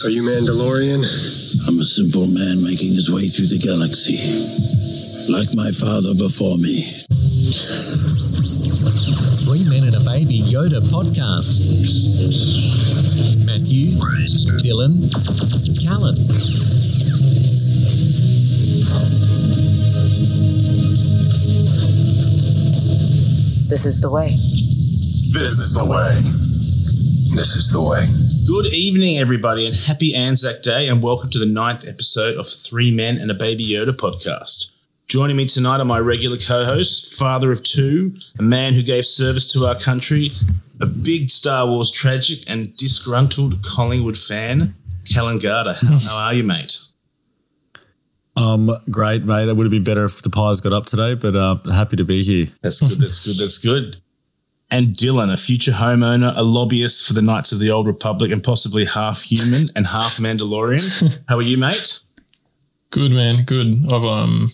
Are you Mandalorian? I'm a simple man making his way through the galaxy, like my father before me. Three Men and a Baby Yoda podcast. Matthew, Dylan, Callan. This is the way. This is the way. This is the way. Good evening, everybody, and happy Anzac Day, and welcome to the ninth episode of Three Men and a Baby Yoda podcast. Joining me tonight are my regular co host, father of two, a man who gave service to our country, a big Star Wars tragic and disgruntled Collingwood fan, Callan Garter. How, are you, mate? Um, great, mate. It would have been better if the pies got up today, but uh, happy to be here. That's good, that's good, that's good. And Dylan, a future homeowner, a lobbyist for the Knights of the Old Republic, and possibly half human and half Mandalorian. How are you, mate? Good man, good. I've um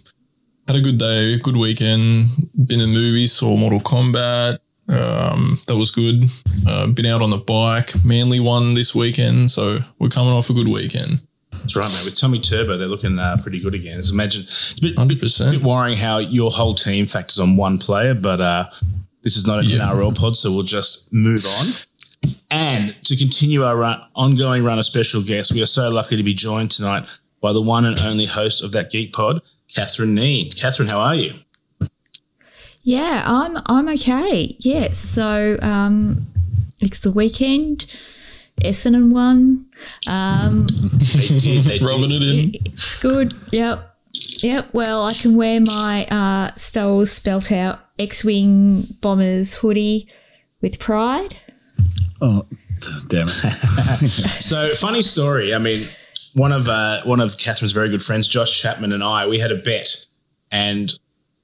had a good day, good weekend. Been in movies, saw Mortal Kombat. Um, that was good. Uh, been out on the bike. Manly won this weekend, so we're coming off a good weekend. That's right, mate. With Tommy Turbo, they're looking uh, pretty good again. Just imagine it's a bit, Hundred bit, percent. bit worrying how your whole team factors on one player, but uh, this is not an Yeah. NRL pod, so we'll just move on. And to continue our run, ongoing run of special guests, we are so lucky to be joined tonight by the one and only host of that Geek Pod, Catherine Kneen. Catherine, how are you? Yeah, I'm I'm okay. Yeah, so um, it's the weekend. Essendon won. Um, They did, they did. Rubbing it in. it's good. Yep, yep. Well, I can wear my uh, Star Wars spelt out X-wing bombers hoodie with pride. Oh, damn it. So funny story. I mean, one of uh, one of Catherine's very good friends, Josh Chapman, and I, we had a bet, and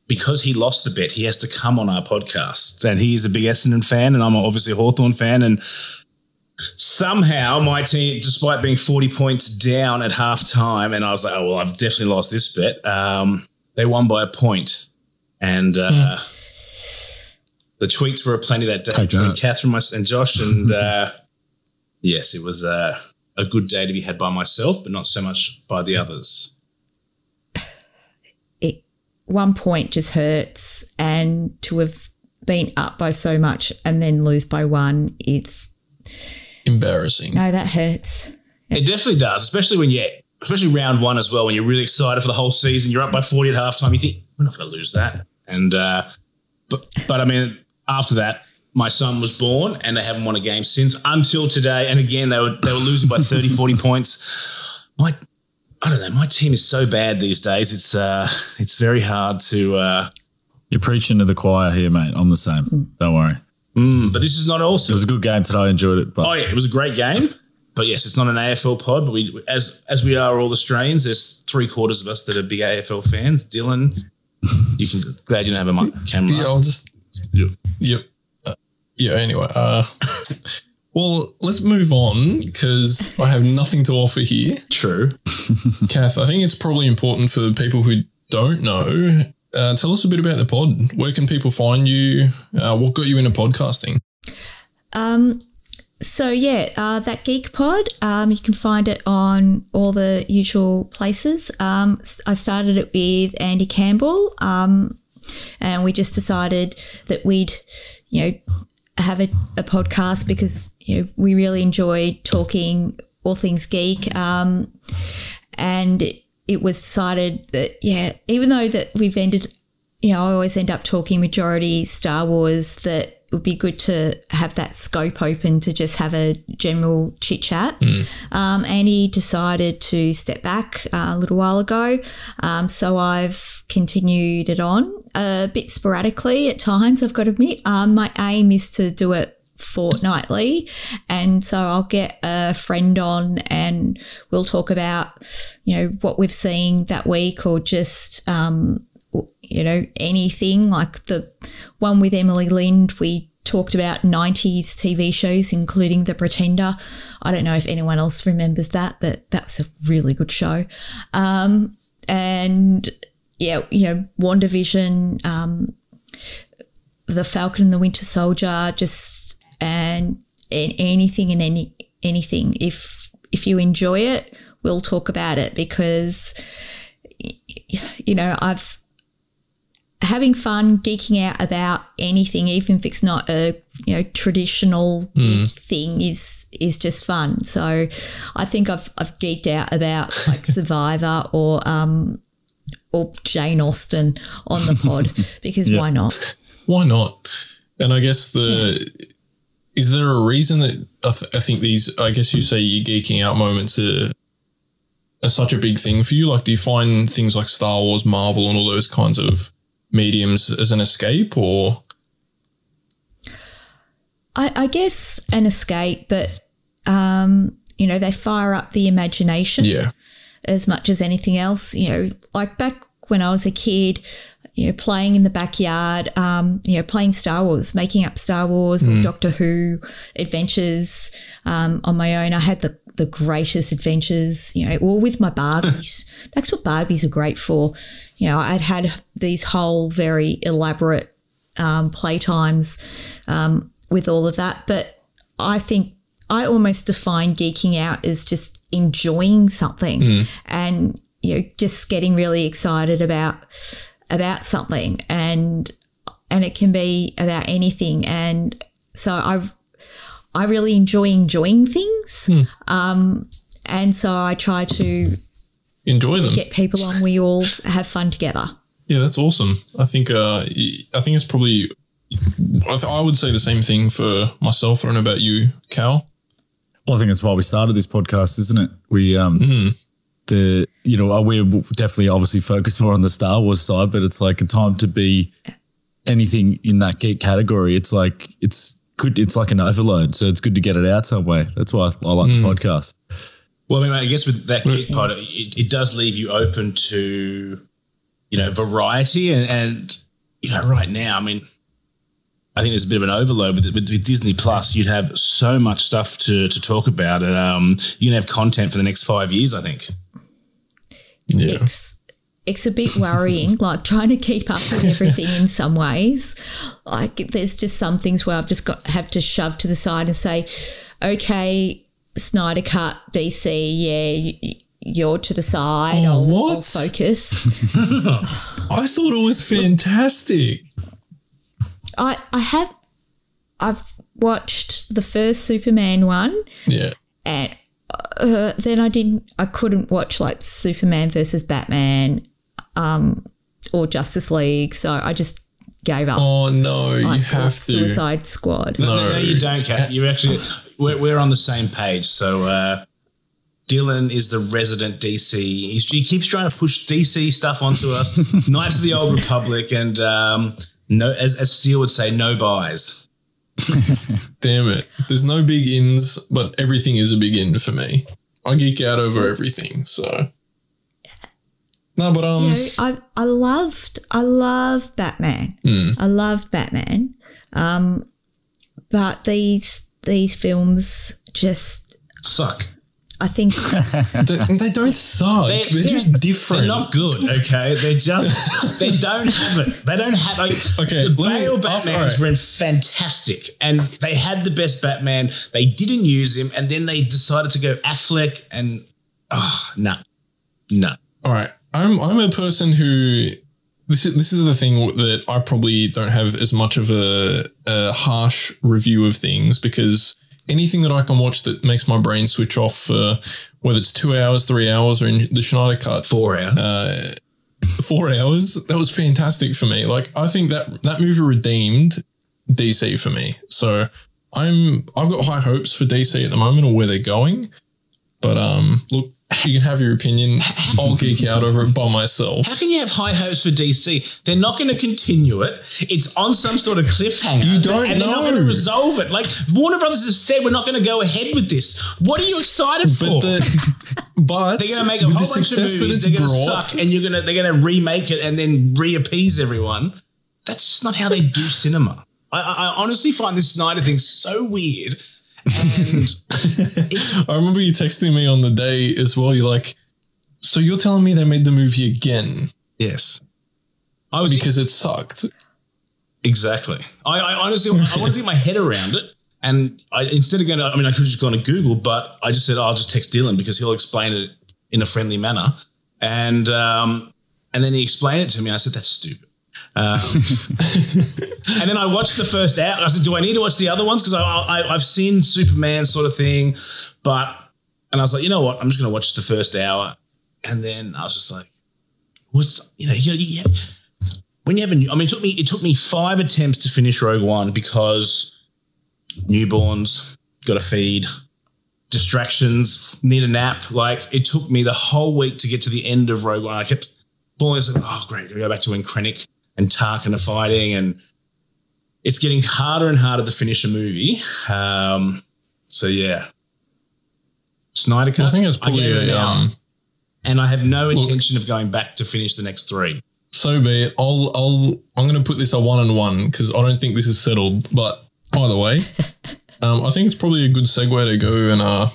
because he lost the bet, he has to come on our podcast. And he is a big Essendon fan, and I'm obviously a Hawthorn fan. And somehow my team, despite being 40 points down at half time, and I was like, oh well, I've definitely lost this bet. Um, they won by a point. point, and uh, the tweets were plenty that day Take between that. Catherine my- and Josh, and uh, yes, it was uh, a good day to be had by myself, but not so much by the others. It one point just hurts, and to have been up by so much and then lose by one, it's Embarrassing. no, that hurts. It definitely does, especially when you, especially round one as well, when you're really excited for the whole season. You're up by 40 at halftime. You think we're not going to lose that, and uh, but but I mean, after that, my son was born, and they haven't won a game since until today. And again, they were they were losing by 30, 40 points. My I don't know. My team is so bad these days. It's uh, it's very hard to. Uh, You're preaching to the choir here, mate. I'm the same. Don't worry. Mm, but this is not awesome. It was a good game today. I enjoyed it. But Oh yeah, it was a great game. But yes, it's not an AFL pod. But we, as as we are all Australians, there's three quarters of us that are big AFL fans. Dylan, you can glad you don't have a mic- camera. Yeah, I'll just. Yeah. Yep. Uh, yeah. Anyway, uh, well, let's move on because I have nothing to offer here. True. Kath, I think it's probably important for the people who don't know. Uh, tell us a bit about the pod. Where can people find you? Uh, what got you into podcasting? Um, so yeah, uh, that Geek Pod, um, you can find it on all the usual places. Um, I started it with Andy Campbell, um, and we just decided that we'd, you know, have a, a podcast because you know we really enjoy talking all things geek. Um, and it, it was decided that yeah, even though that we've ended you know, I always end up talking majority Star Wars that it would be good to have that scope open to just have a general chit chat. Um, and he decided to step back uh, a little while ago. Um, so I've continued it on a bit sporadically at times, I've got to admit. Um, my aim is to do it fortnightly and so I'll get a friend on and we'll talk about you know what we've seen that week or just um, you know, anything like the one with Emily Lind, we talked about 90s TV shows, including The Pretender. I don't know if anyone else remembers that, but that was a really good show. Um, and yeah, you know, WandaVision, um, The Falcon and the Winter Soldier, just and, and anything and any anything. If if you enjoy it, we'll talk about it because you know I've having fun geeking out about anything, even if it's not a you know traditional geek thing, is is just fun. So I think I've I've geeked out about like Survivor or um or Jane Austen on the pod because why not? Why not? And I guess the is there a reason that I, th- I think these I guess you say your geeking out moments are, are such a big thing for you. Like, do you find things like Star Wars, Marvel, and all those kinds of mediums as an escape, or I, I guess an escape, but um, you know, they fire up the imagination yeah, as much as anything else. You know, like back when I was a kid, you know, playing in the backyard, um, you know, playing Star Wars, making up Star Wars or Doctor Who adventures um, on my own. I had the the greatest adventures, you know, all with my Barbies. That's what Barbies are great for. You know, I'd had these whole very elaborate um, playtimes um, with all of that. But I think I almost define geeking out as just enjoying something and you know just getting really excited about about something and and it can be about anything and so I've I really enjoy enjoying things um, and so I try to enjoy them. get people on we all have fun together. Yeah, that's awesome. I think uh, I think it's probably I, th- I would say the same thing for myself. I don't know about you, Cal. Well, I think that's why we started this podcast, isn't it? We um the you know we're definitely obviously focused more on the Star Wars side, but it's like a time to be anything in that geek category. It's like it's good. It's like an overload, so it's good to get it out some way. That's why I, I like the mm. podcast. Well, I mean, I guess with that geek pod, it, it does leave you open to, you know, variety and, and you know, right now, I mean, I think there's a bit of an overload with, with, with Disney Plus. You'd have so much stuff to to talk about, and um, you can have content for the next five years. I think. Yeah, it's it's a bit worrying, like trying to keep up with everything in some ways. Like there's just some things where I've just got have to shove to the side and say, okay, Snyder cut DC, yeah, y- you're to the side. Oh, I'll, what? I'll focus. I thought it was fantastic. I I have I've watched the first Superman one, Yeah, and uh, then I didn't. I couldn't watch like Superman versus Batman, um, or Justice League. So I just gave up. Oh no, you like, or have to. Suicide Squad. No, No. no, you don't, Kat. You're actually we're, we're on the same page. So uh, Dylan is the resident DC. He's, he keeps trying to push DC stuff onto us. Knights of the Old Republic, and um, no, as, as Steele would say, no buys. Damn it. There's no big ins, but everything is a big in for me. I geek out over everything, so. No, but um, You know, I I loved I love Batman. I loved Batman. Um, but these these films just Suck. I think they, they don't suck. They, They- are just different. They're not good, okay? They're just they don't have it. They don't have like Okay, the let me- Bale Batmans alright. were fantastic. And they had the best Batman. They didn't use him, and then they decided to go Affleck and oh no. No. All right, I'm I'm a person who this is this is the thing that I probably don't have as much of a, a harsh review of things because anything that I can watch that makes my brain switch off for whether it's two hours, three hours, or in the Snyder cut Four hours. uh, four hours. That was fantastic for me. Like I think that that movie redeemed DC for me. So I'm I've got high hopes for DC at the moment or where they're going. But um, look, you can have your opinion. I'll geek out over it by myself. How can you have high hopes for DC? They're not going to continue it. It's on some sort of cliffhanger. You don't and they're not going to resolve it. Like Warner Brothers has said, we're not going to go ahead with this. What are you excited for? But the, but they're going to make a whole bunch of movies. They're going to suck, and you're going to they're going to remake it and then re-appease everyone. That's just not how they do cinema. I, I honestly find this Snyder thing so weird. And I remember you texting me on the day as well. You're like, so you're telling me they made the movie again yes, I was because it sucked. Exactly. I, I honestly, I want to get my head around it. And I instead of going to, I mean, I could have just gone to Google, but I just said, oh, I'll just text Dylan because he'll explain it in a friendly manner. And um, and then he explained it to me. I said, that's stupid. Um, and then I watched the first hour. I said, do I need to watch the other ones? Because I, I, I've seen Superman sort of thing, but and I was like, you know what? I'm just going to watch the first hour. And then I was just like, what's you know, you, you, when you have a new, I mean, it took me it took me five attempts to finish Rogue One because newborns got to feed, distractions, need a nap. Like it took me the whole week to get to the end of Rogue One. I kept falling asleep. Oh, great, we go back to when Krennic and Tarkin are fighting, and it's getting harder and harder to finish a movie. Um, so yeah, Snyder Cut. I think it's probably get it um, and I have no intention of going back to finish the next three. So be it. I'll I'll I'm gonna put this a one and one because I don't think this is settled. But either way, um, I think it's probably a good segue to go and uh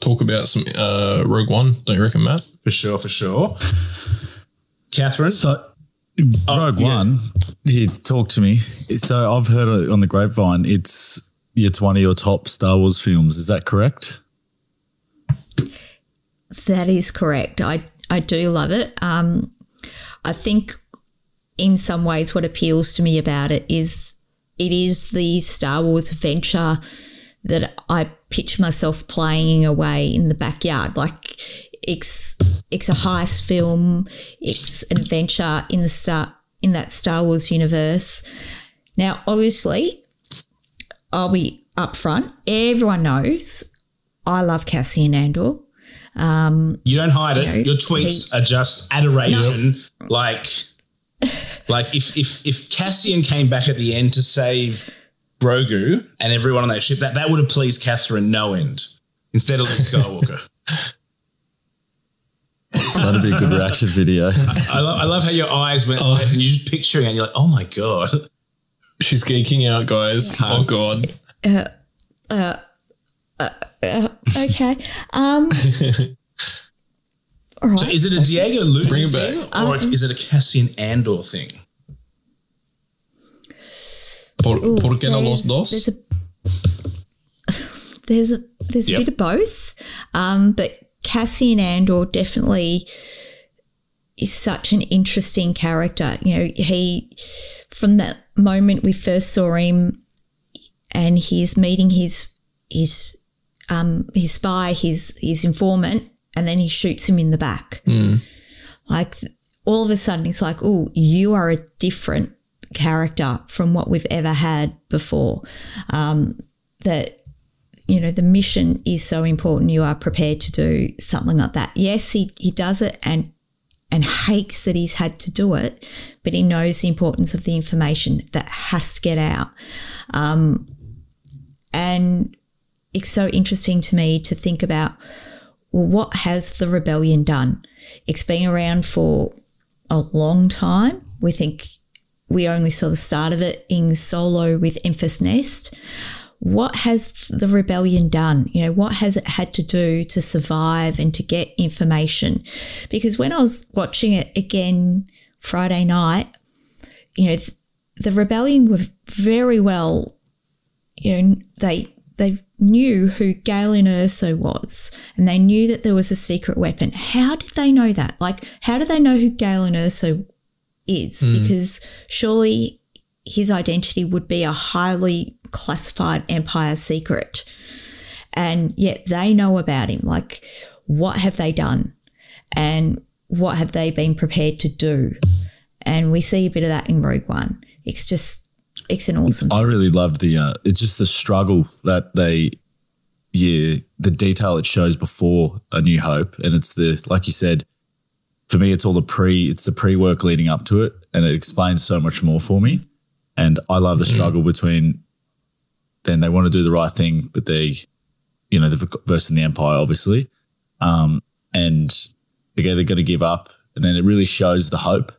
talk about some uh Rogue One. Don't you reckon, Matt? For sure, for sure. Catherine, So, Rogue yeah. One, here, talk to me. So, I've heard it on the grapevine. It's it's one of your top Star Wars films. Is that correct? That is correct. I I do love it. Um, I think in some ways what appeals to me about it is it is the Star Wars adventure that I pitch myself playing away in the backyard. Like it's it's a heist film. It's an adventure in the star in that Star Wars universe. Now, obviously, I'll be upfront. Everyone knows I love Cassian Andor. Um, you don't hide it. know, Your tweets he- are just adoration. Like, like if if if Cassian came back at the end to save Grogu and everyone on that ship, that that would have pleased Catherine no end. Instead of Luke Skywalker, That'd be a good reaction video. I, lo- I love how your eyes went Oh. and you're just picturing it. And you're like, oh my god. She's geeking out, guys. Oh god. Uh, uh, uh, okay. Um, all right. So is it a Diego Luna Bring it thing, back. or um, is it a Cassian Andor thing? Por, Ooh, ¿Por qué no los there's- dos? There's a there's a, there's a Yep. bit of both, um, but Cassian Andor definitely is such an interesting character. You know, he from the moment we first saw him, and he's meeting his his um, his spy, his his informant, and then he shoots him in the back. Like all of a sudden, it's like, oh, you are a different character from what we've ever had before. Um, that you know the mission is so important. You are prepared to do something like that. Yes, he he does it and and hates that he's had to do it, but he knows the importance of the information that has to get out. Um, and it's so interesting to me to think about well, what has the rebellion done? It's been around for a long time. We think we only saw the start of it in Solo with Enfys Nest. What has the rebellion done? You know, what has it had to do to survive and to get information? Because when I was watching it again Friday night, you know, th- the rebellion were very well, you know, they they knew who Galen Erso was and they knew that there was a secret weapon. How did they know that? Like, how did they know who Galen Erso is? Mm. Because surely his identity would be a highly classified Empire secret. And yet they know about him. Like, what have they done? And what have they been prepared to do? And we see a bit of that in Rogue One. It's just, it's an awesome I really love the. Uh, it's just the struggle that they, yeah, the detail it shows before A New Hope, and it's the like you said. For me, it's all the pre. It's the pre work leading up to it, and it explains so much more for me. And I love the struggle between. Then they want to do the right thing, but they, you know, the versus the Empire, obviously, um, and again they're going to give up, and then it really shows the hope,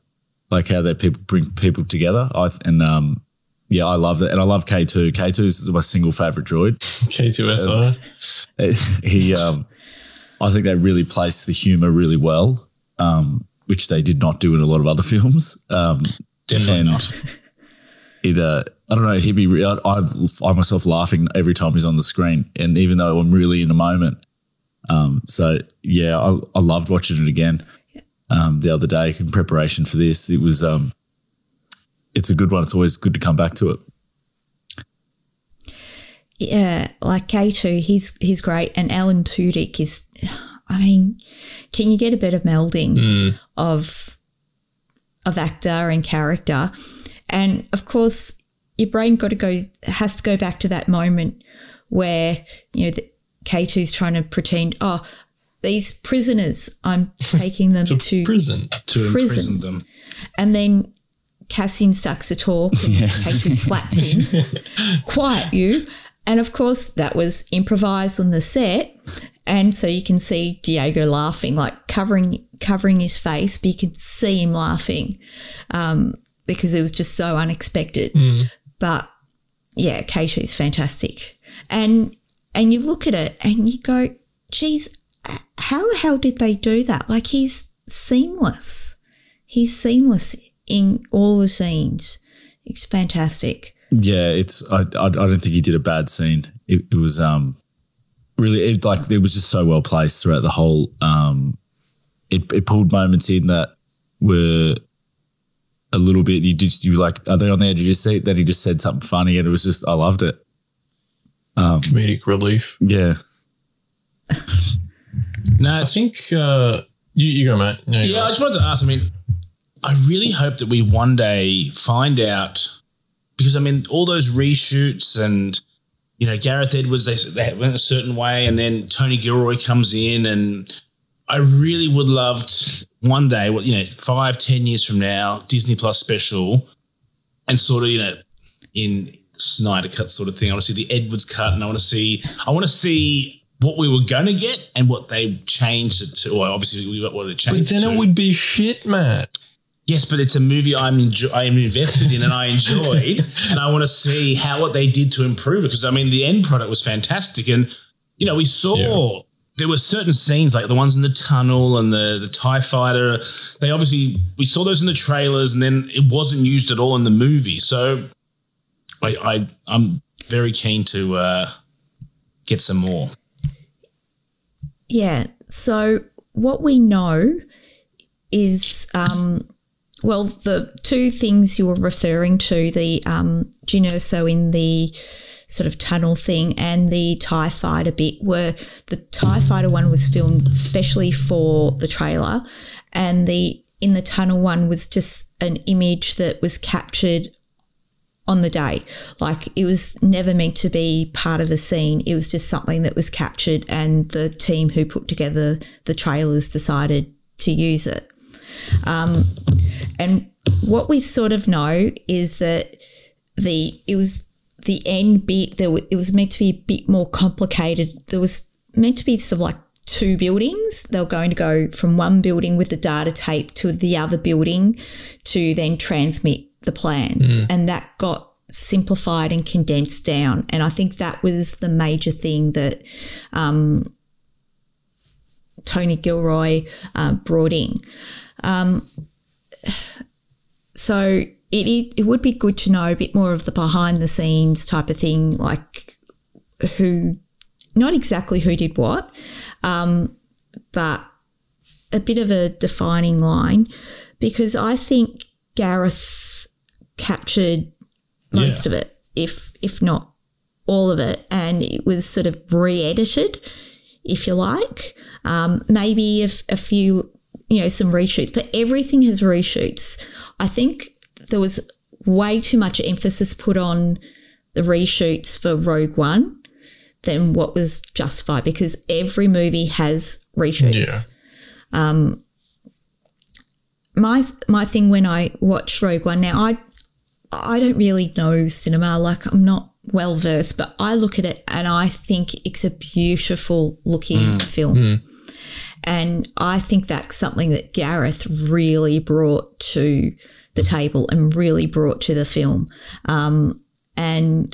like how they people bring people together. I and um, yeah, I love it, and I love K two. K two is my single favorite droid. K2SO. he, um, I think they really placed the humor really well, um, which they did not do in a lot of other films. Um, Definitely and not. It uh, I don't know. He'd be. I, I find myself laughing every time he's on the screen, and even though I'm really in the moment. Um, so yeah, I, I loved watching it again um, the other day in preparation for this. It was um, it's a good one. It's always good to come back to it. yeah, like K2, he's he's great, and Alan Tudyk is. I mean, can you get a better melding of of actor and character? And of course, your brain got to go has to go back to that moment where you know the, K2's trying to pretend, oh, these prisoners, I'm taking them To, to prison. to Prison. imprison them. and then Cassian starts to talk and K2 slaps him. Quiet you. And of course, that was improvised on the set. And so you can see Diego laughing, like covering covering his face, but you can see him laughing um, because it was just so unexpected. But yeah, K2 is fantastic. And and you look at it and you go, geez, how the hell did they do that? Like he's seamless he's seamless in all the scenes. It's fantastic. Yeah, it's. I. I, I don't think he did a bad scene. It, it was um, really it, like it was just so well placed throughout the whole. Um, it it pulled moments in that were a little bit. You just you like are they on the edge of your seat? Then he just said something funny, and it was just I loved it. Um, Comedic relief. Yeah, No, I think uh, you, you go, mate. No, you yeah, go. I just wanted to ask. I mean, I really hope that we one day find out because I mean, all those reshoots and you know, Gareth Edwards, they, they went a certain way, and then Tony Gilroy comes in, and I really would love to, one day, you know, five, ten years from now, Disney Plus special, and sort of you know, in Snyder cut sort of thing. I want to see the Edwards cut, and I want to see, I want to see. What we were gonna get and what they changed it to. Well, obviously, we got what it changed. But then to. it would be shit, Matt. Yes, but it's a movie I'm enjo- I am invested in and I enjoyed, and I want to see how what they did to improve it. Because I mean, the end product was fantastic, and you know, we saw Yeah. There were certain scenes like the ones in the tunnel and the the Tie Fighter. They obviously we saw those in the trailers, and then it wasn't used at all in the movie. So, I, I I'm very keen to uh, get some more. Yeah. So what we know is, um, well, the two things you were referring to, the um, Jyn Erso in the sort of tunnel thing and the TIE fighter bit were the TIE fighter one was filmed specially for the trailer and the in the tunnel one was just an image that was captured on the day. Like it was never meant to be part of a scene. It was just something that was captured, and the team who put together the trailers decided to use it. Um, and what we sort of know is that the it was the end bit. There it was meant to be a bit more complicated. There was meant to be sort of like two buildings. They were going to go from one building with the data tape to the other building to then transmit the plans. And that got simplified and condensed down. And I think that was the major thing that um, Tony Gilroy uh, brought in. Um, so it, it, it would be good to know a bit more of the behind the scenes type of thing, like who, not exactly who did what, um, but a bit of a defining line because I think Gareth captured most Yeah. of it, if if not all of it, and it was sort of re-edited, if you like. Um, maybe if a few, you know, some reshoots, but everything has reshoots. I think there was way too much emphasis put on the reshoots for Rogue One than what was justified because every movie has reshoots Yeah. Um, my my thing when I watch Rogue One now, I I don't really know cinema, like I'm not well versed, but I look at it and I think it's a beautiful looking film. And I think that's something that Gareth really brought to the table and really brought to the film. Um, and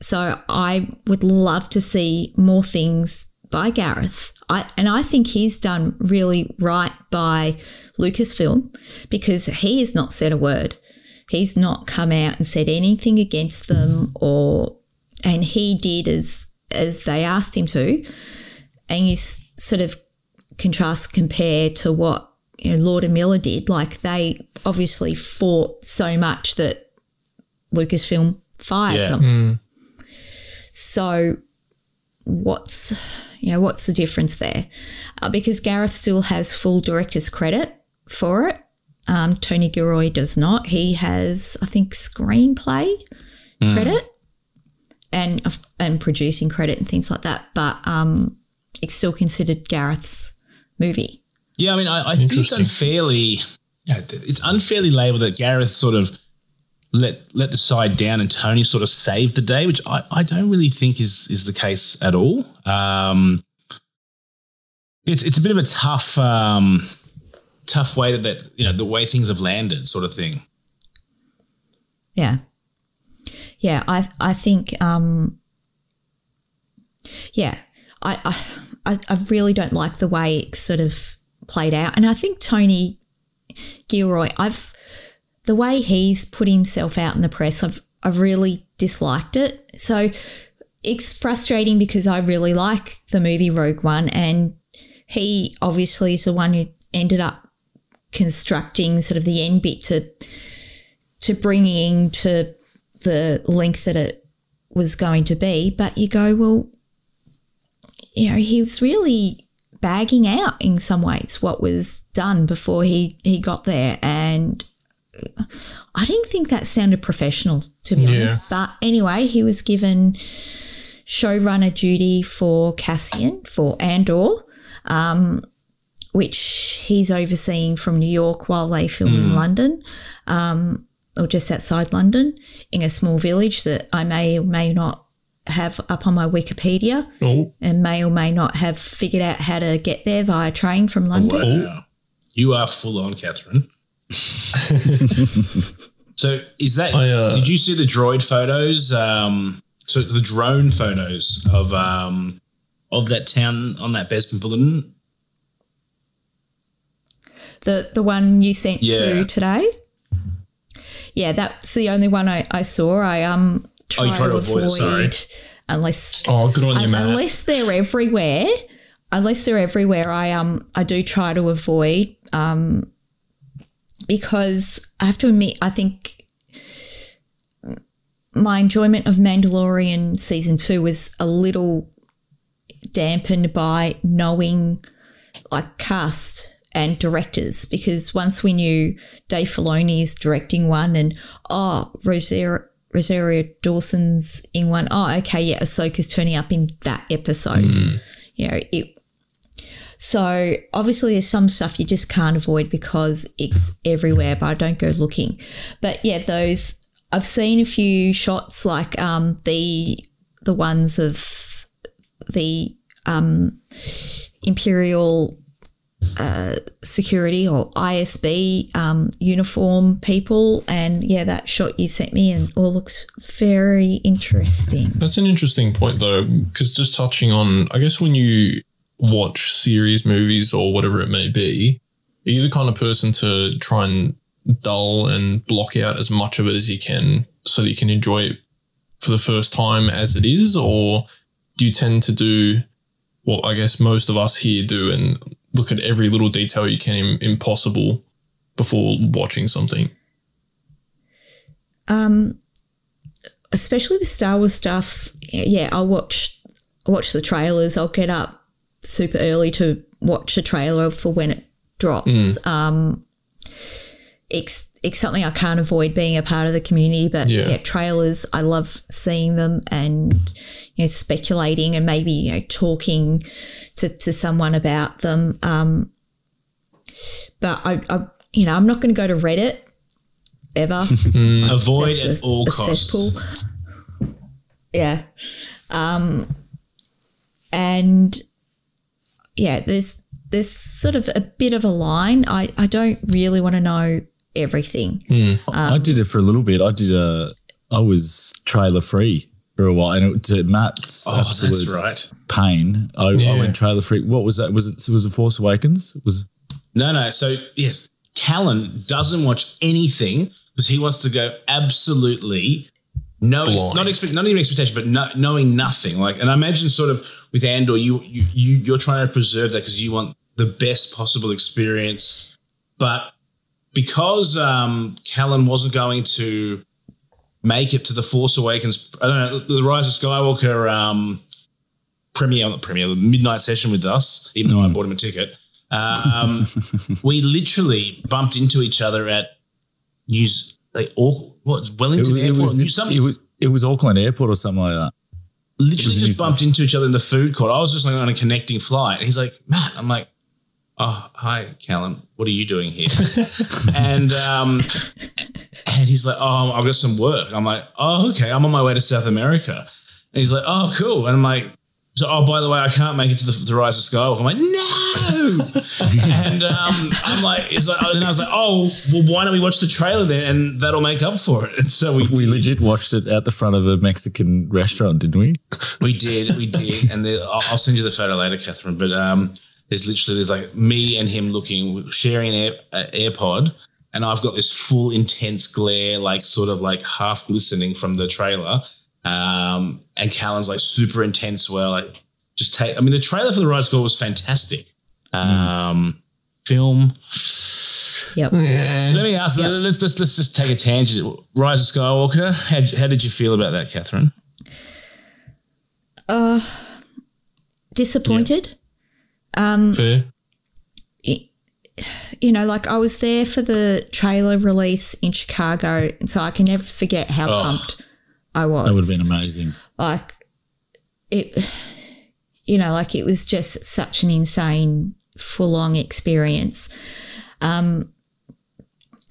so I would love to see more things by Gareth. I, and I think he's done really right by Lucasfilm because he has not said a word. he's not come out and said anything against them or and he did as as they asked him to and you s- sort of contrast compare to what you know, Lord and Miller did like they obviously fought so much that Lucasfilm fired Yeah. them so what's you know what's the difference there uh, because Gareth still has full director's credit for it um, Tony Gilroy does not. He has, I think, screenplay credit and and producing credit and things like that. But um, it's still considered Gareth's movie. Yeah, I mean, I, I think it's Interesting. Yeah, it's unfairly labeled that Gareth sort of let let the side down and Tony sort of saved the day, which I, I don't really think is is the case at all. Um, it's it's a bit of a tough um, tough way that, that you know the way things have landed, sort of thing. Yeah, yeah. I I think um, yeah. I I I really don't like the way it sort of played out, and I think Tony Gilroy. I've the way he's put himself out in the press. I've I've really disliked it. So it's frustrating because I really like the movie Rogue One, and he obviously is the one who ended up constructing sort of the end bit to to bringing to the length that it was going to be. But you go, well, you know, he was really bagging out in some ways what was done before he he got there, and I didn't think that sounded professional to be Yeah. honest. But anyway, he was given showrunner duty for Cassian for Andor, um, which he's overseeing from New York while they film in London, um, or just outside London, in a small village that I may or may not have up on my Wikipedia, Oh, and may or may not have figured out how to get there via train from London. Wow. You are full on, Catherine. so is that? I, uh, did you see the droid photos? Um, so the drone photos of um, of that town on that Bespin Bulletin. The the one you sent Yeah. through today. Yeah, that's the only one I, I saw. I um try, Oh, you try to, to avoid, avoid it, sorry. unless oh, good on you, Matt. unless they're everywhere. Unless they're everywhere, I um I do try to avoid um because I have to admit I think my enjoyment of Mandalorian season two was a little dampened by knowing like cast and directors because once we knew Dave Filoni is directing one and oh Rosario, Rosario Dawson's in one oh okay yeah Ahsoka's turning up in that episode. You know it so obviously there's some stuff you just can't avoid because it's everywhere but I don't go looking. But yeah those I've seen a few shots like um the the ones of the um imperial uh, security or ISB um, uniform people, and yeah, that shot you sent me and all looks very interesting. That's an interesting point, though, because just touching on, I guess when you watch series, movies, or whatever it may be, are you the kind of person to try and dull and block out as much of it as you can so that you can enjoy it for the first time as it is? Or do you tend to do what I guess most of us here do and look at every little detail you can impossible before watching something? Um, especially with Star Wars stuff, yeah, I'll watch I'll watch the trailers. I'll get up super early to watch a trailer for when it drops. Um, it's it's something I can't avoid being a part of the community, but Yeah. yeah, trailers I love seeing them and you know speculating and maybe you know talking to, to someone about them. Um, but I, I you know I'm not going to go to Reddit ever. Avoid That's at all a costs. cesspool. Yeah. Um, and yeah, there's there's sort of a bit of a line. I, I don't really want to know everything. Um, I did it for a little bit. I did a. I was trailer free for a while, and it, to Matt's Oh, absolute that's right. pain, I, Yeah. I went trailer free. What was that? Was it? Was it Force Awakens? Was No, no. So yes, Callan doesn't watch anything because he wants to go absolutely no, Blind. not expect, not even expectation, but no, knowing nothing. Like, and I imagine sort of with Andor, you you, you you're trying to preserve that because you want the best possible experience, but because um, Callan wasn't going to make it to the Force Awakens, I don't know, the Rise of Skywalker um, premiere, not premiere, the midnight session with us, even though I bought him a ticket. Um, we literally bumped into each other at News, like, Auck- what, It Wellington was, it, was, New- it, was, it was Auckland Airport or something like that. literally just bumped into each other in the food court. I was just like on a connecting flight. And he's like, Matt, I'm like, oh, hi, Callan. What are you doing here? and um, and he's like, oh, I've got some work. I'm like, oh, okay. I'm on my way to South America. And he's like, oh, cool. And I'm like, so, oh, by the way, I can't make it to the, the Rise of Skywalker. I'm like, no. and um, I'm like, it's like, and I was like, oh, well, why don't we watch the trailer then, and that'll make up for it. And so we We did. legit watched it at the front of a Mexican restaurant, didn't we? We did, we did, and the, I'll, I'll send you the photo later, Catherine. But um, there's literally there's like me and him looking, sharing an Air, uh, AirPod, and I've got this full intense glare, like sort of like half glistening from the trailer. Um, and Callan's like super intense. Well, like just take. I mean, the trailer for the Rise Score was fantastic. Um, film. Yep. Let me ask. Let's, let's let's just take a tangent. Rise of Skywalker. How, how did you feel about that, Catherine? Uh, disappointed. Fair. You know, like I was there for the trailer release in Chicago, so I can never forget how Oh. pumped I was. That would have been amazing. like it you know like it was just such an insane full-on experience um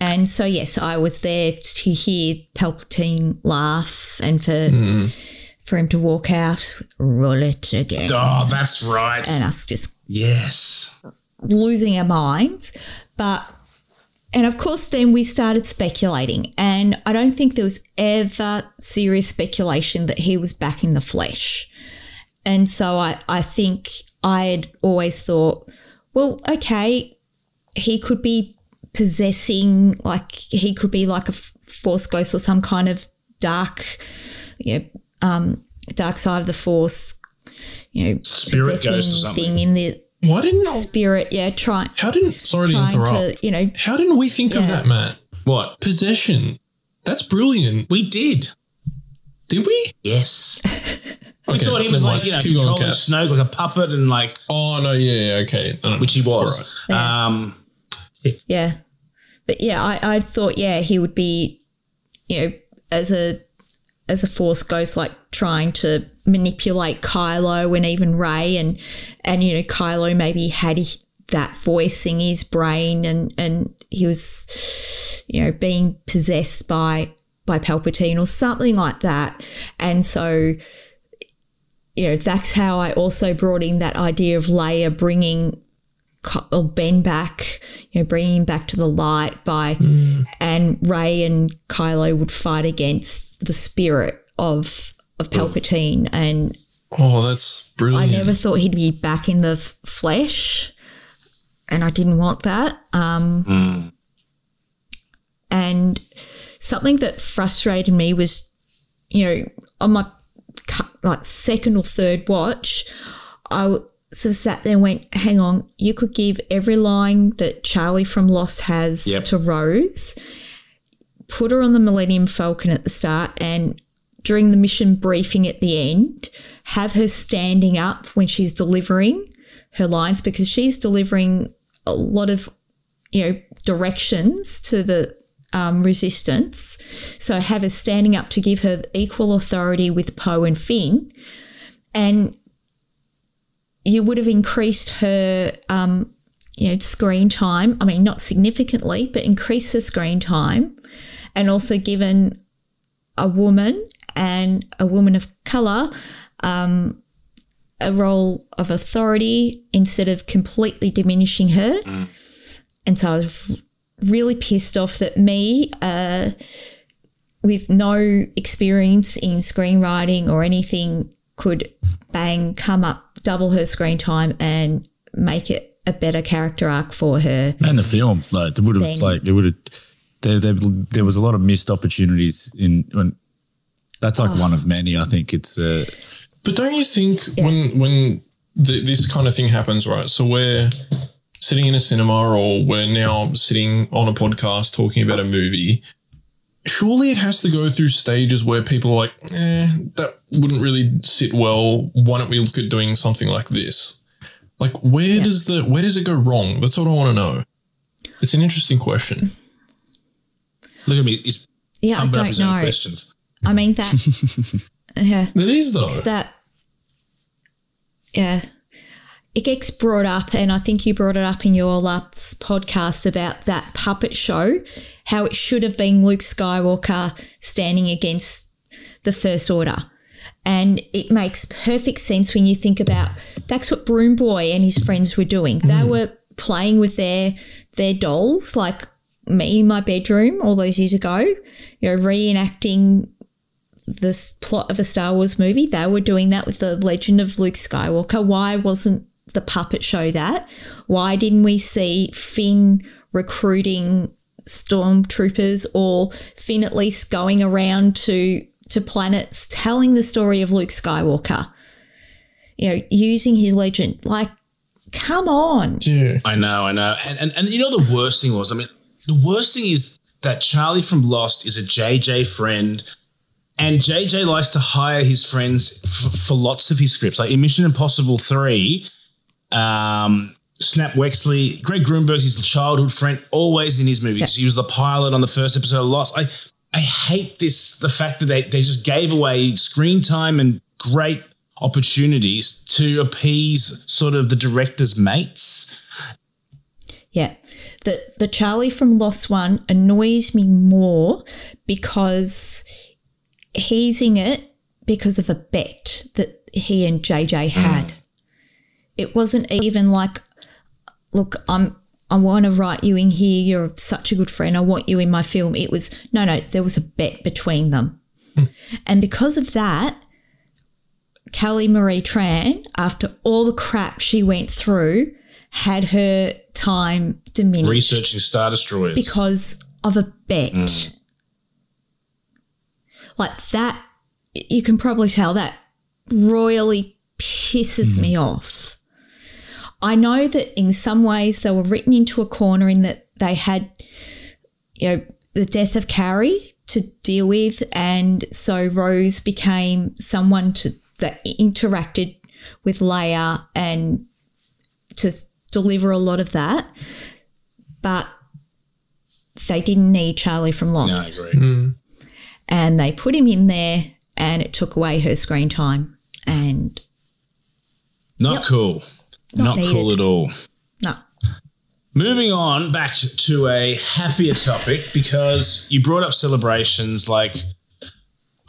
and so yes i was there to hear palpatine laugh and for for him to walk out roll it again Oh, that's right. and us just yes. losing our minds. But, and of course, then we started speculating. And I don't think there was ever serious speculation that he was back in the flesh. And so I, I think I had always thought, well, okay, he could be possessing, like, he could be like a force ghost or some kind of dark, you know, um, dark side of the force, you know, Spirit ghost or something. thing in the Why didn't spirit, yeah, try, how didn't sorry to interrupt. to, you know, How didn't we think of that, Matt? What? Possession. That's brilliant. We did. Did we? Yes. We Okay, thought he was never like, you know, Keep going, controlling Kat. Snoke like a puppet and like, Oh no, yeah, yeah, okay. No, no. which he was. All right. Um, yeah. But yeah, I, I thought, yeah, he would be, you know, as a as a force ghost, like trying to manipulate Kylo and even Rey, and and you know, Kylo maybe had that voice in his brain, and and he was, you know, being possessed by by Palpatine or something like that, and so. You know, that's how I also brought in that idea of Leia bringing Ben back, you know, bringing him back to the light by, mm. and Rey and Kylo would fight against the spirit of of Palpatine, and Oh, that's brilliant! I never thought he'd be back in the f- flesh, and I didn't want that. Um, And something that frustrated me was, you know, on my like second or third watch, I w- sort of sat there and went, "Hang on, you could give every line that Charlie from Lost has Yep. to Rose." Put her on the Millennium Falcon at the start and during the mission briefing at the end, have her standing up when she's delivering her lines because she's delivering a lot of, you know, directions to the um, resistance. So have her standing up to give her equal authority with Poe and Finn. And you would have increased her um, you know, screen time. I mean, not significantly, but increase the screen time and also given a woman and a woman of colour um, a role of authority instead of completely diminishing her. And so I was really pissed off that me, uh, with no experience in screenwriting or anything, could bang come up, double her screen time and make it a better character arc for her. and the film like they would have like it would have there, there there was a lot of missed opportunities in when that's like one of many I think it's uh But don't you think when when th- this kind of thing happens, right? So we're sitting in a cinema, or we're now sitting on a podcast talking about a movie. Surely it has to go through stages where people are like, "Eh, that wouldn't really sit well. Why don't we look at doing something like this?" Like, where does the where does it go wrong? That's what I want to know. It's an interesting question. Look at me. He's Yeah, I don't know. questions. I mean that. yeah, It is though. it's that. Yeah, it gets brought up, and I think you brought it up in your last podcast about that puppet show, how it should have been Luke Skywalker standing against the First Order. And it makes perfect sense when you think about that's what Broom Boy and his friends were doing. They hmm. were playing with their their dolls, like me in my bedroom all those years ago, you know, reenacting this plot of a Star Wars movie. They were doing that with the Legend of Luke Skywalker. Why wasn't the puppet show that? Why didn't we see Finn recruiting stormtroopers or Finn at least going around to to planets telling the story of Luke Skywalker? You know, using his legend. Like, come on. yeah. I know, I know. And, and and you know the worst thing was, I mean, the worst thing is that Charlie from Lost is a JJ friend, and JJ likes to hire his friends f- for lots of his scripts. Like in Mission Impossible Three, um, Snap Wexley, Greg Grunberg's his childhood friend, always in his movies. He was the pilot on the first episode of Lost. I I hate this the fact that they, they just gave away screen time and great opportunities to appease sort of the director's mates. Yeah. The the Charlie from Lost one annoys me more because he's in it because of a bet that he and JJ had. Mm. It wasn't even like, look, I'm I want to write you in here. You're such a good friend. I want you in my film. It was no, no. There was a bet between them, mm. and because of that, Kelly Marie Tran, after all the crap she went through, had her time diminished researching Star Destroyers. because of a bet. Mm. Like that, you can probably tell that royally pisses mm. me off. I know that in some ways they were written into a corner in that they had, you know, the death of Carrie to deal with, and so Rose became someone to that interacted with Leia and to s- deliver a lot of that. But they didn't need Charlie from no, I Lost, agree. and they put him in there, and it took away her screen time. And Not Yep. cool. Not, Not cool at all. no, Moving on back to a happier topic because you brought up celebrations like,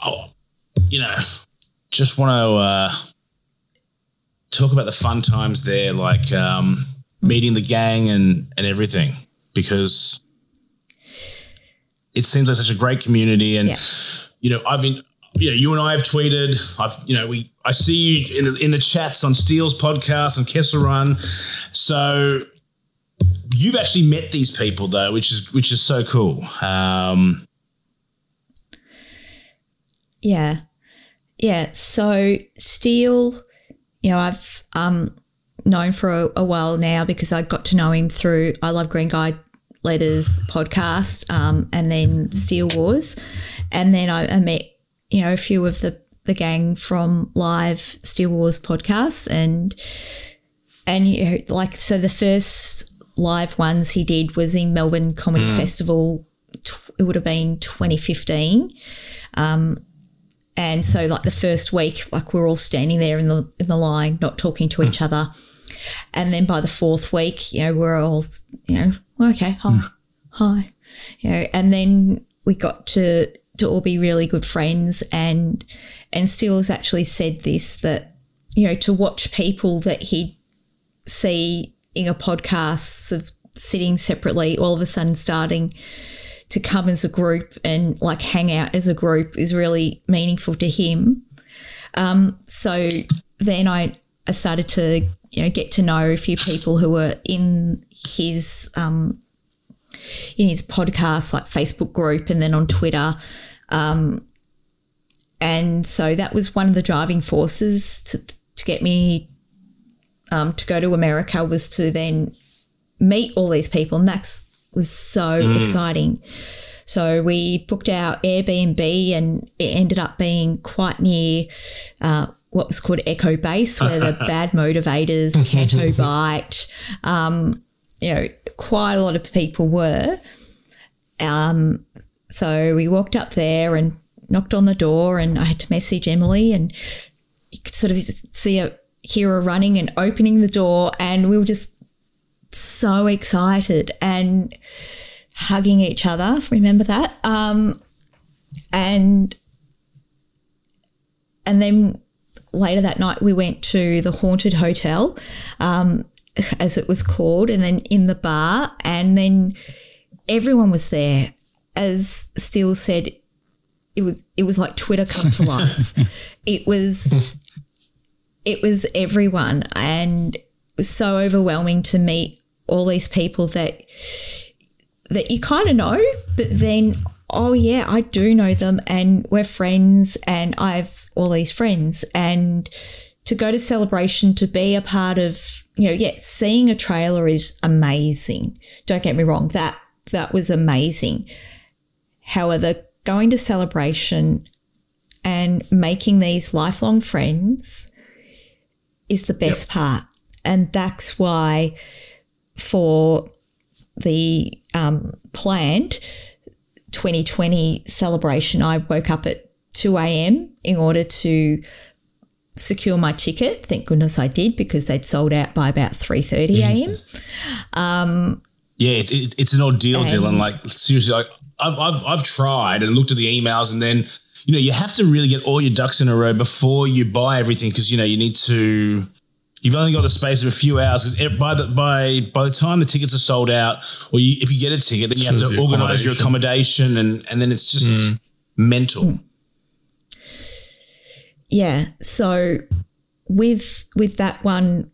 oh, you know, just want to uh, talk about the fun times there, like um, meeting the gang and and everything, because it seems like such a great community, and Yeah. you know, I've been. You know, you and I have tweeted. I've, you know, we. I see you in the, in the chats on Steele's podcast and Kessel Run. So you've actually met these people though, which is which is so cool. Um, yeah, yeah. So Steele, you know, I've um known for a, a while now because I got to know him through I Love Green Guide Letters podcast, um, and then Steele Wars, and then I, I met you know a few of the the gang from live Steel Wars podcasts, and and you know, like so the first live ones he did was in Melbourne Comedy mm. Festival. It would have been 2015. Um, and so, like the first week, like we're all standing there in the in the line, not talking to each mm. other. And then by the fourth week, you know, we're all, you know, well, okay, hi, hi, you know. And then we got to to all be really good friends. And and Steele has actually said this that you know to watch people that he'd see in a podcast of sitting separately, all of a sudden starting to come as a group and like hang out as a group is really meaningful to him. Um, so then I I started to you know get to know a few people who were in his um, in his podcast like Facebook group and then on Twitter. Um, and so that was one of the driving forces to, to get me um, to go to America was to then meet all these people, and that was so exciting. So we booked our Airbnb, and it ended up being quite near uh, what was called Echo Base, where the bad motivators, Keto Bite, um, you know, quite a lot of people were. Um, so we walked up there and knocked on the door, and I had to message Emily, and you could sort of see a hear her running and opening the door, and we were just so excited and hugging each other. Remember that? Um, and and then later that night we went to the haunted hotel, um, as it was called, and then in the bar, and then everyone was there. As Steele said, it was it was like Twitter come to life. it was it was everyone, and it was so overwhelming to meet all these people that that you kind of know, but then oh yeah, I do know them, and we're friends, and I've all these friends, and to go to celebration to be a part of you know yeah seeing a trailer is amazing. Don't get me wrong that that was amazing. However going to celebration and making these lifelong friends is the best part. And that's why for the um, planned 2020 celebration i woke up at 2 a.m in order to secure my ticket. Thank goodness I did because they'd sold out by about 3:30 a.m. Um, yeah, it's it, it's an ordeal, Dylan. Like seriously, like I've, I've I've tried and looked at the emails, and then you know you have to really get all your ducks in a row before you buy everything because you know you need to. You've only got the space of a few hours because by the by by the time the tickets are sold out, or you, if you get a ticket, then you have to organize your accommodation, and and then it's just mental. Hmm. Yeah, so with with that one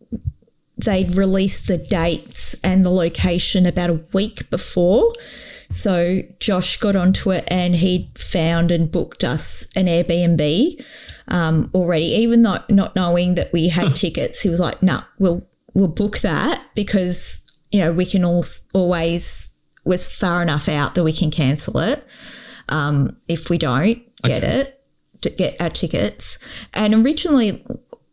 they'd released the dates and the location about a week before. So Josh got onto it and he'd found and booked us an Airbnb um, already, even though not knowing that we had tickets. He was like, "Nah, we'll we'll book that because you know we can all always was far enough out that we can cancel it um, if we don't get it to get our tickets." And originally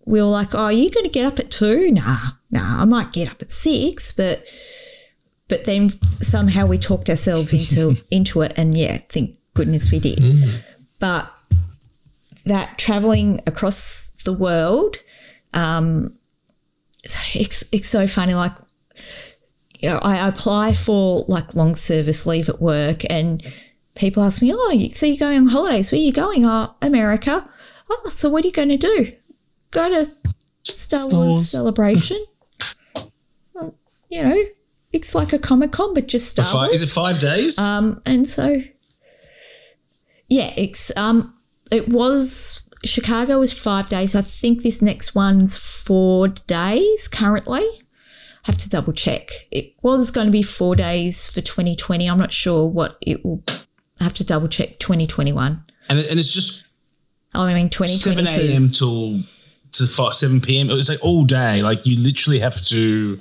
we were like, "Oh, are you going to get up at two? Nah, nah, I might get up at six, but." But then somehow we talked ourselves into into it, and yeah, thank goodness we did. But that traveling across the world, um, it's, it's so funny. Like, you know, I apply for like long service leave at work, and people ask me, "Oh, you- so you're going on holidays? Where are you going? Oh, America. Oh, so what are you going to do? Go to Star, Wars, Wars. celebration? Well, you know, it's like a Comic Con, but just Star Five, Wars. is it five days? Um, and so, yeah, it's um, it was Chicago was five days. I think this next one's four days currently. Have to double check. It was going to be four days for 2020. I'm not sure what it will. I have to double check 2021. and it, and it's just Oh, I mean seven 2022. a.m. till to five, seven p.m. It was like all day. Like you literally have to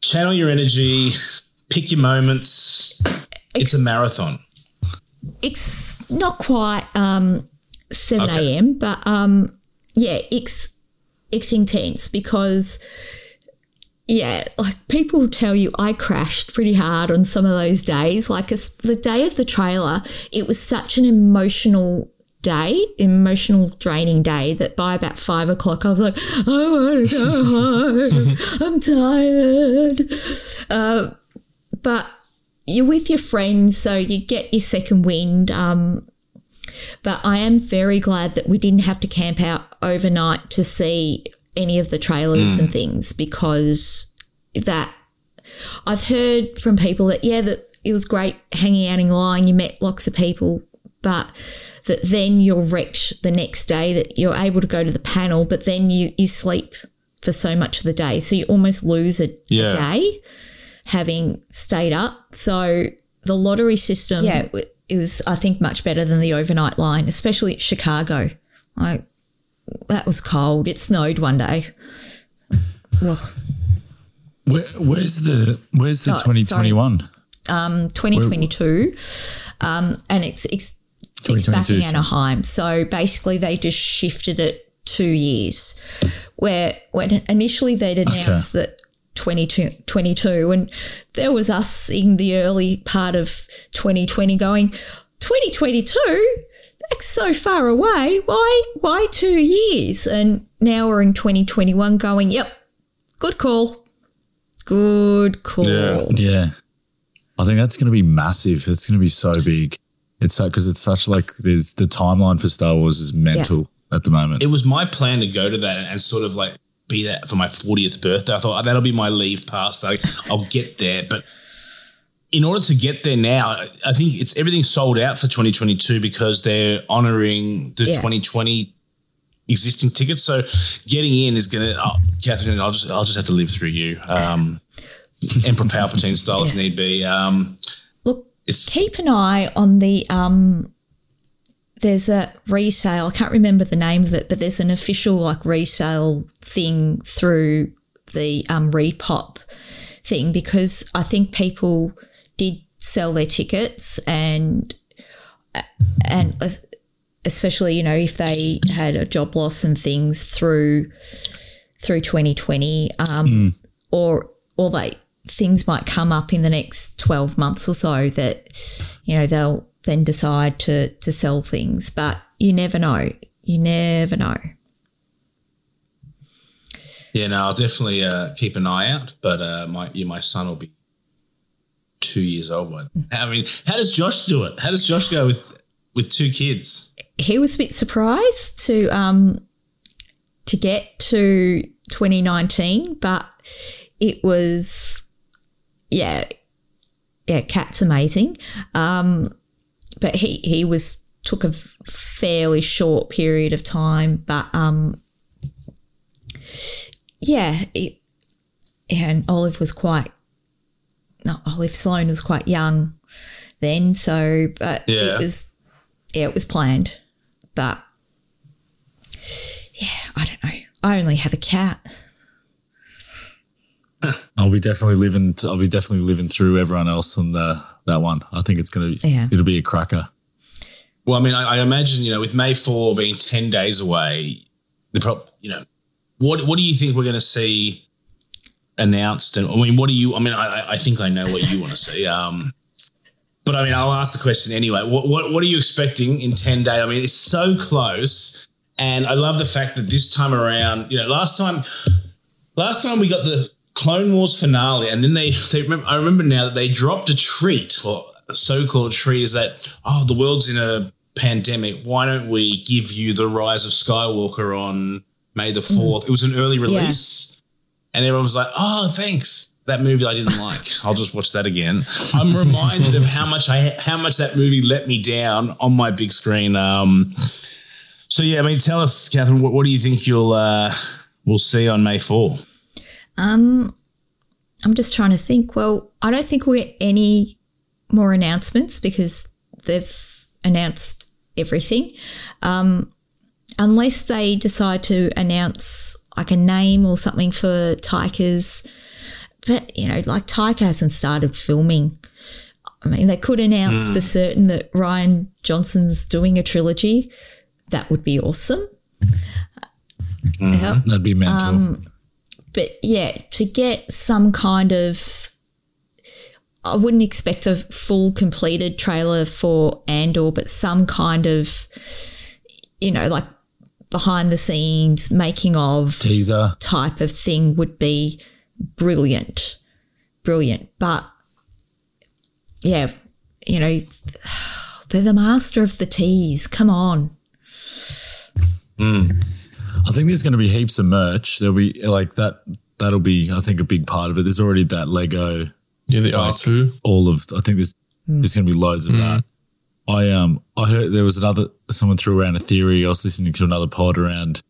channel your energy, pick your moments. It's a marathon. It's not quite um, 7 Okay. a.m., but um, yeah, it's, it's intense because, yeah, like people tell you I crashed pretty hard on some of those days. Like the day of the trailer, it was such an emotional day, emotional draining day that by about five o'clock I was like, I want to go home. I'm tired. Uh, but you're with your friends, so you get your second wind. Um, but I am very glad that we didn't have to camp out overnight to see any of the trailers and things because that I've heard from people that yeah that it was great hanging out in line. You met lots of people, but that then you're wrecked the next day. That you're able to go to the panel, but then you you sleep for so much of the day, so you almost lose a, Yeah. a day having stayed up. So the lottery system, yeah, it it was I think much better than the overnight line, especially at Chicago. Like that was cold. It snowed one day. Ugh. Where, where's the Where's the twenty twenty one? 2022, um, and it's it's, it's back in Anaheim. So basically, they just shifted it two years. Where when initially they'd announced that 2022, and there was us in the early part of 2020 going 2022. That's so far away. Why? Why two years? And now we're in 2021, going. Yep, good call. Good call. Yeah. Yeah, I think that's going to be massive. It's going to be so big. It's because it's such like there's the timeline for Star Wars is mental at the moment. It was my plan to go to that and sort of like be that for my 40th birthday. I thought oh, that'll be my leave pass. Like, I'll get there. But in order to get there now, I think it's everything's sold out for 2022 because they're honoring the Yeah. 2020 existing tickets. So getting in is going to, oh, Catherine, I'll just, I'll just have to live through you. Um, Emperor Palpatine style if need be. Um, Look, it's keep an eye on the um there's a resale i can't remember the name of it but there's an official like resale thing through the um repop thing because i think people did sell their tickets and and especially you know if they had a job loss and things through through 2020 um or or they things might come up in the next 12 months or so that you know they'll then decide to to sell things but you never know you never know Yeah, no, I'll definitely uh, keep an eye out. But uh, my my son will be two years old. But I mean, how does Josh do it? How does Josh go with with two kids? he was a bit surprised to um to get to 2019 but it was yeah yeah cat's amazing um but he he was took a fairly short period of time but um yeah it, and olive was quite no olive sloan was quite young then so but Yeah. it was yeah it was planned but yeah i don't know i only have a cat I'll be definitely living. I'll be definitely living through everyone else on the that one. I think it's gonna. Yeah. It'll be a cracker. Well, I mean, I, I imagine you know, with May four being ten days away, the prop, you know, what what do you think we're going to see announced? And I mean, what do you? I mean, I, I- I think I know what you want to see. Um, but I mean, I'll ask the question anyway. What what what are you expecting in ten days? I mean, it's so close, and I love the fact that this time around, you know, last time, last time we got the Clone Wars finale, and then they they remember, I remember now that they dropped a treat or a so-called treat is that oh the world's in a pandemic. Why don't we give you the Rise of Skywalker on May the fourth? It was an early release, and everyone was like, oh thanks. That movie I didn't like. I'll just watch that again. I'm reminded of how much I how much that movie let me down on my big screen. Um, so yeah, I mean, tell us, Catherine, what, what do you think you'll uh, we'll see on May four? Um i'm just trying to think well i don't think we'll get any more announcements because they've announced everything um unless they decide to announce like a name or something for Taika's but you know like Taika hasn't started filming I mean, they could announce for certain that Rian Johnson's doing a trilogy. That would be awesome. Yep. That'd be mental. Um, But yeah, to get some kind of. I wouldn't expect a full completed trailer for Andor, but some kind of, you know, like behind the scenes, making of Teaser. type of thing would be brilliant. Brilliant. But yeah, you know, they're the master of the tease. Come on. Hmm. I think there's going to be heaps of merch. There'll be like that. That'll be, I think, a big part of it. There's already that Lego. Yeah, the R two. All of. I think there's there's going to be loads of that. I um I heard there was another someone threw around a theory. I was listening to another pod around,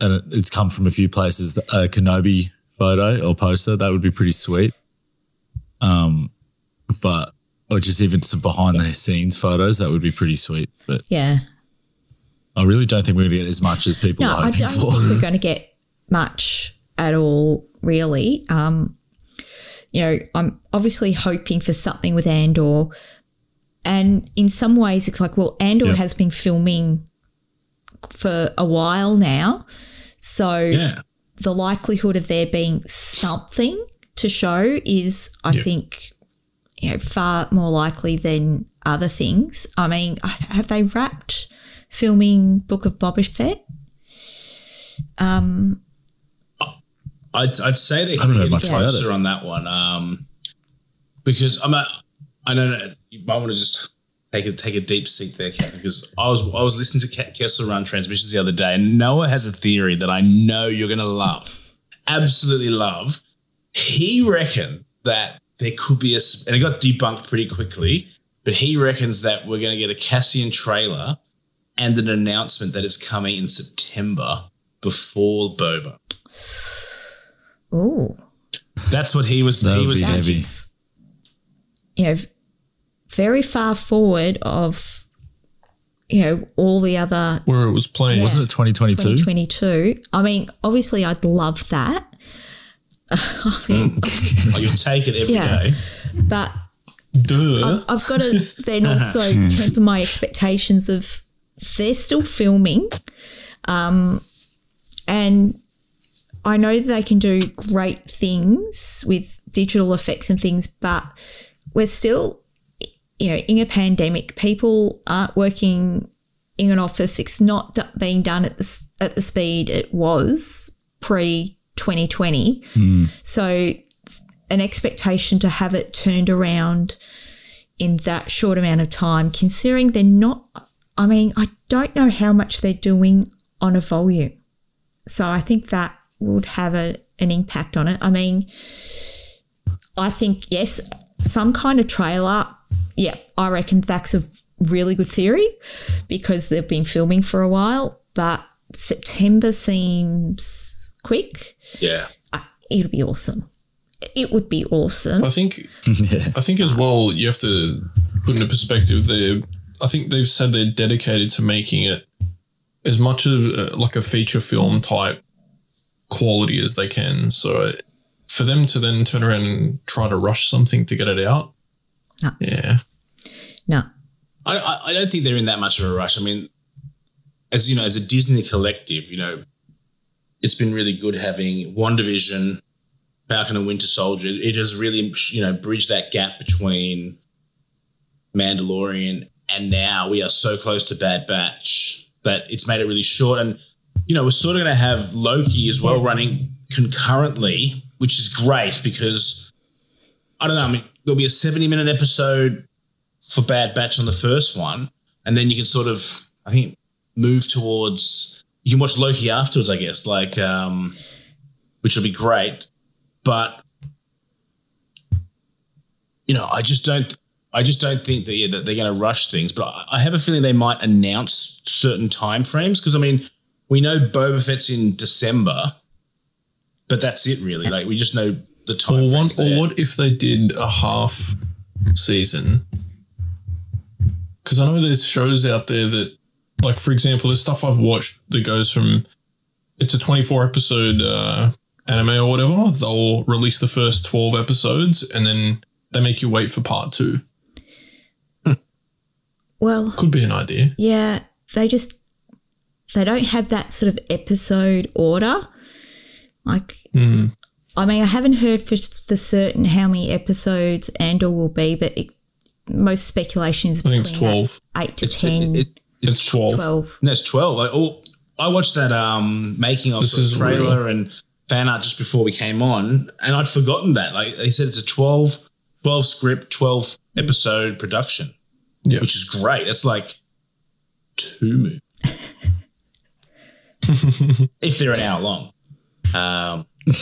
and it, it's come from a few places. A Kenobi photo or poster that would be pretty sweet. Um, but or just even some behind the scenes photos that would be pretty sweet. But Yeah. I really don't think we're gonna get as much as people No, are I don't for. think we're going to get much at all, really. Um, you know, I'm obviously hoping for something with Andor. And in some ways, it's like, well, Andor Yeah. has been filming for a while now. So Yeah. the likelihood of there being something to show is, I think, you know, far more likely than other things. I mean, have they wrapped filming Book of Boba Fett? I'd, I'd say they haven't could heard get much closer on that one. Um, because I'm a, I know that you might want to just take a take a deep seat there, Captain, because I was I was listening to Ke- Kessel Run transmissions the other day, and Noah has a theory that I know you're going to love, absolutely love. He reckoned that there could be a, and it got debunked pretty quickly, but he reckons that we're going to get a Cassian trailer and an announcement that it's coming in September before Boba. Oh, That's what he was. That he was heavy. you know very far forward of you know all the other Where it was playing. Wasn't it 2022? 2022. I mean, obviously, I'd love that. I mean, Oh, you'll take it every day. Yeah. but Duh. I've got to then also temper my expectations of they're still filming, um, and I know they can do great things with digital effects and things, but we're still, you know, in a pandemic. People aren't working in an office. It's not d- being done at the at the speed it was pre 2020. So an expectation to have it turned around in that short amount of time, considering they're not, I mean, I don't know how much they're doing on a volume. So I think that would have a, an impact on it. I mean, I think, yes, some kind of trailer, yeah, I reckon that's a really good theory because they've been filming for a while, but September seems quick. Yeah. Uh, It'll be awesome. It would be awesome. I think I think as well you have to put into perspective they I think they've said they're dedicated to making it as much of uh, like a feature film type quality as they can. So for them to then turn around and try to rush something to get it out, No. yeah, No. I, I, I don't think they're in that much of a rush. I mean, as you know, as a Disney collective, you know, it's been really good having WandaVision, Falcon and Winter Soldier. It has really, you know, bridged that gap between Mandalorian and now we are so close to Bad Batch that it's made it really short. And, you know, we're sort of going to have Loki as well running concurrently, which is great because I don't know. I mean, there'll be a 70 minute episode for Bad Batch on the first one, and then you can sort of, I think, move towards. You can watch Loki afterwards, I guess, like, um, which will be great. But you know, I just don't. I just don't think that, yeah, that they're going to rush things. But I, I have a feeling they might announce certain timeframes because I mean, we know Boba Fett's in December, but that's it really. Like we just know the time. Or, one, or what if they did a half season? Because I know there's shows out there that, like for example, there's stuff I've watched that goes from it's a 24 episode uh, anime or whatever. They'll release the first 12 episodes and then they make you wait for part two. Well, Could be an idea. yeah, they just they don't have that sort of episode order. Like, I mean, I haven't heard for for certain how many episodes Andor will be, but it, most speculation is I between think it's 12. that eight to It's- ten, it- it- It's 12. twelve. No, it's twelve. Like, oh, I watched that um making of This sort of is trailer and fan art just before we came on, and I'd forgotten that. Like they said, it's a 12, 12 script, twelve episode production, Yeah. which is great. That's like two movies if they're an hour long. Um,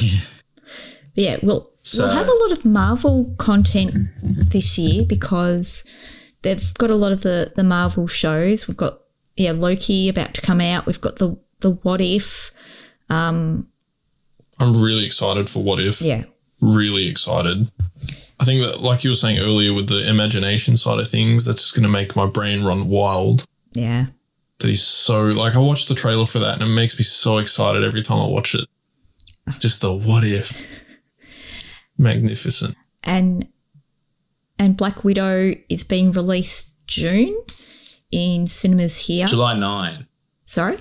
yeah, we'll So- we'll have a lot of Marvel content this year because they've got a lot of the the Marvel shows. We've got yeah Loki about to come out. We've got the the What If. Um, I'm really excited for What If. Yeah, Really excited. I think that, like you were saying earlier, with the imagination side of things, that's just going to make my brain run wild. yeah, That he's so like I watched the trailer for that, and it makes me so excited every time I watch it. Just the what if, magnificent. and and Black Widow is being released June in cinemas here. July 9. Sorry.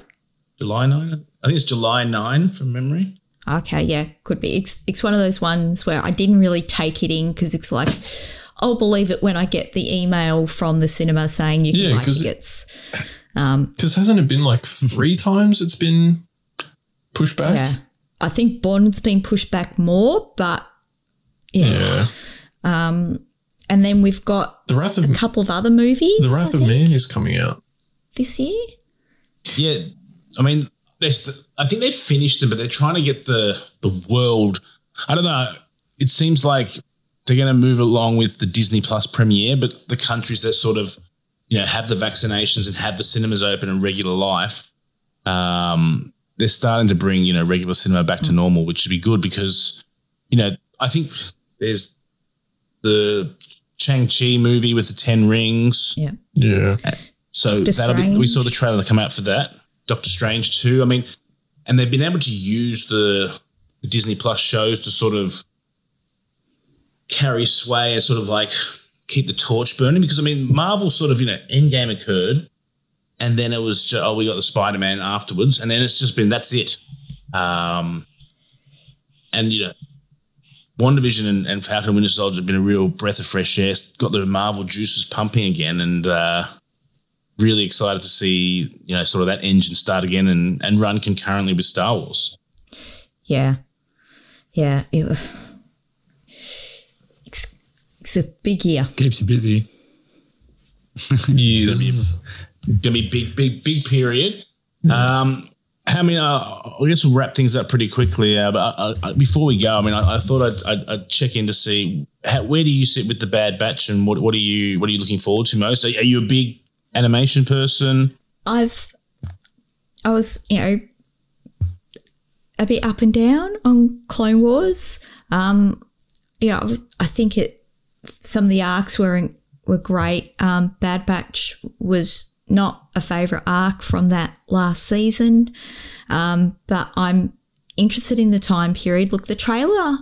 July 9? I think it's July 9 from memory. Okay, yeah, could be. It's, it's one of those ones where I didn't really take it in because it's like, I'll believe it when I get the email from the cinema saying you can Yeah, buy 'cause it- tickets. Um, because hasn't it been like three times it's been pushed back? Yeah. I think Bond's been pushed back more, but yeah. Yeah. Um, and then we've got The Wrath of a couple of other movies The Wrath I of think, Man is coming out. this year. Yeah, I mean, there's, I think they've finished them, but they're trying to get the the world. I don't know. It seems like they're going to move along with the Disney Plus premiere, but the countries that sort of you know have the vaccinations and have the cinemas open and regular life, um, they're starting to bring you know regular cinema back to normal, which should be good because you know I think there's the Shang-Chi movie with the Ten Rings. Yeah. Yeah. So Doctor that'll be. We saw the trailer come out for that. Doctor Strange too. I mean, and they've been able to use the, the Disney Plus shows to sort of carry sway and sort of like keep the torch burning. Because I mean, Marvel sort of you know Endgame occurred, and then it was ju- oh we got the Spider Man afterwards, and then it's just been that's it. Um, and you know. WandaVision and, and Falcon and Winter Soldier have been a real breath of fresh air. Got the Marvel juices pumping again, and uh, really excited to see you know sort of that engine start again and and run concurrently with Star Wars. Yeah. Yeah. It, it's, it's a big year. Keeps you busy. Yes. Gonna be big, big, big period. Um, how many? Uh, I guess we'll wrap things up pretty quickly. Uh, but uh, uh, before we go, I mean, I, I thought I'd, I'd, I'd check in to see how, where do you sit with the Bad Batch, and what what are you what are you looking forward to most? Are, are you a big animation person? I've, I was, you know, a bit up and down on Clone Wars. Um, yeah, I, was, I think it. Some of the arcs were were great. Um, Bad Batch was not a favorite arc from that last season, um, but I'm interested in the time period. Look, the trailer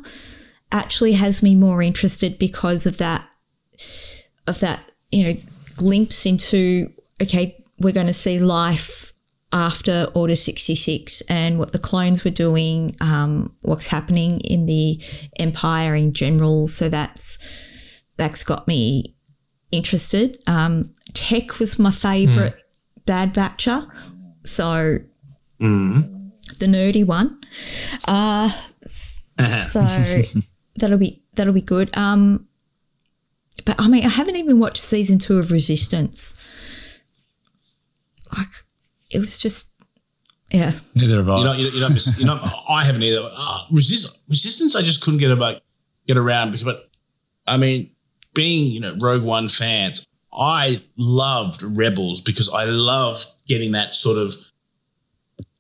actually has me more interested because of that of that you know glimpse into okay we're going to see life after order 66 and what the clones were doing um, what's happening in the empire in general. So that's that's got me interested. Um, tech was my favorite bad batcher. So the nerdy one. Uh, so that'll be that'll be good. Um, but I mean, I haven't even watched season two of Resistance. Like, it was just, yeah, Neither have I. You're not, you're, you're not, you're not I haven't either. Uh, resist, resistance, I just couldn't get about get around because, but I mean, being you know Rogue One fans, I loved Rebels because I love getting that sort of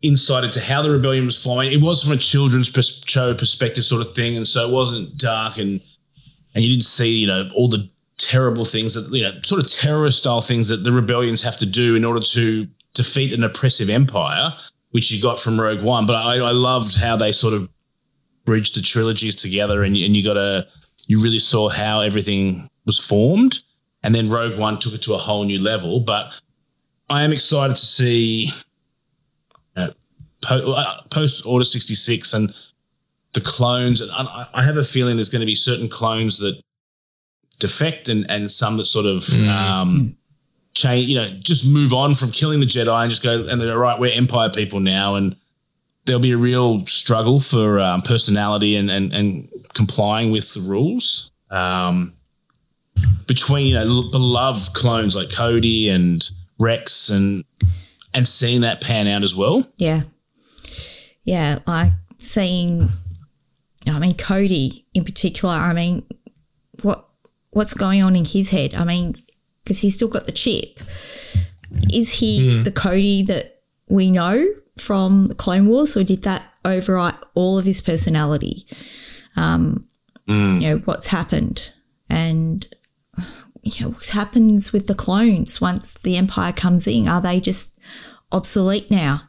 insight into how the rebellion was flowing. It was from a children's pers- show perspective, sort of thing, and so it wasn't dark and and you didn't see you know all the terrible things that you know sort of terrorist style things that the rebellions have to do in order to defeat an oppressive empire, which you got from Rogue One. But I, I loved how they sort of bridged the trilogies together, and, and you got a you really saw how everything was formed, and then Rogue One took it to a whole new level. But I am excited to see uh, po- uh, post Order sixty six and the clones. And I have a feeling there's going to be certain clones that defect and and some that sort of um, change. You know, just move on from killing the Jedi and just go and they're right. We're Empire people now, and there'll be a real struggle for um, personality and, and and complying with the rules. Um, between you know beloved clones like Cody and Rex and and seeing that pan out as well. yeah, yeah. Like seeing, I mean, Cody in particular. I mean, what what's going on in his head? I mean, because he's still got the chip. Is he the Cody that we know from the Clone Wars, or did that overwrite all of his personality? Um, You know what's happened, and you know what happens with the clones once the Empire comes in. Are they just obsolete now?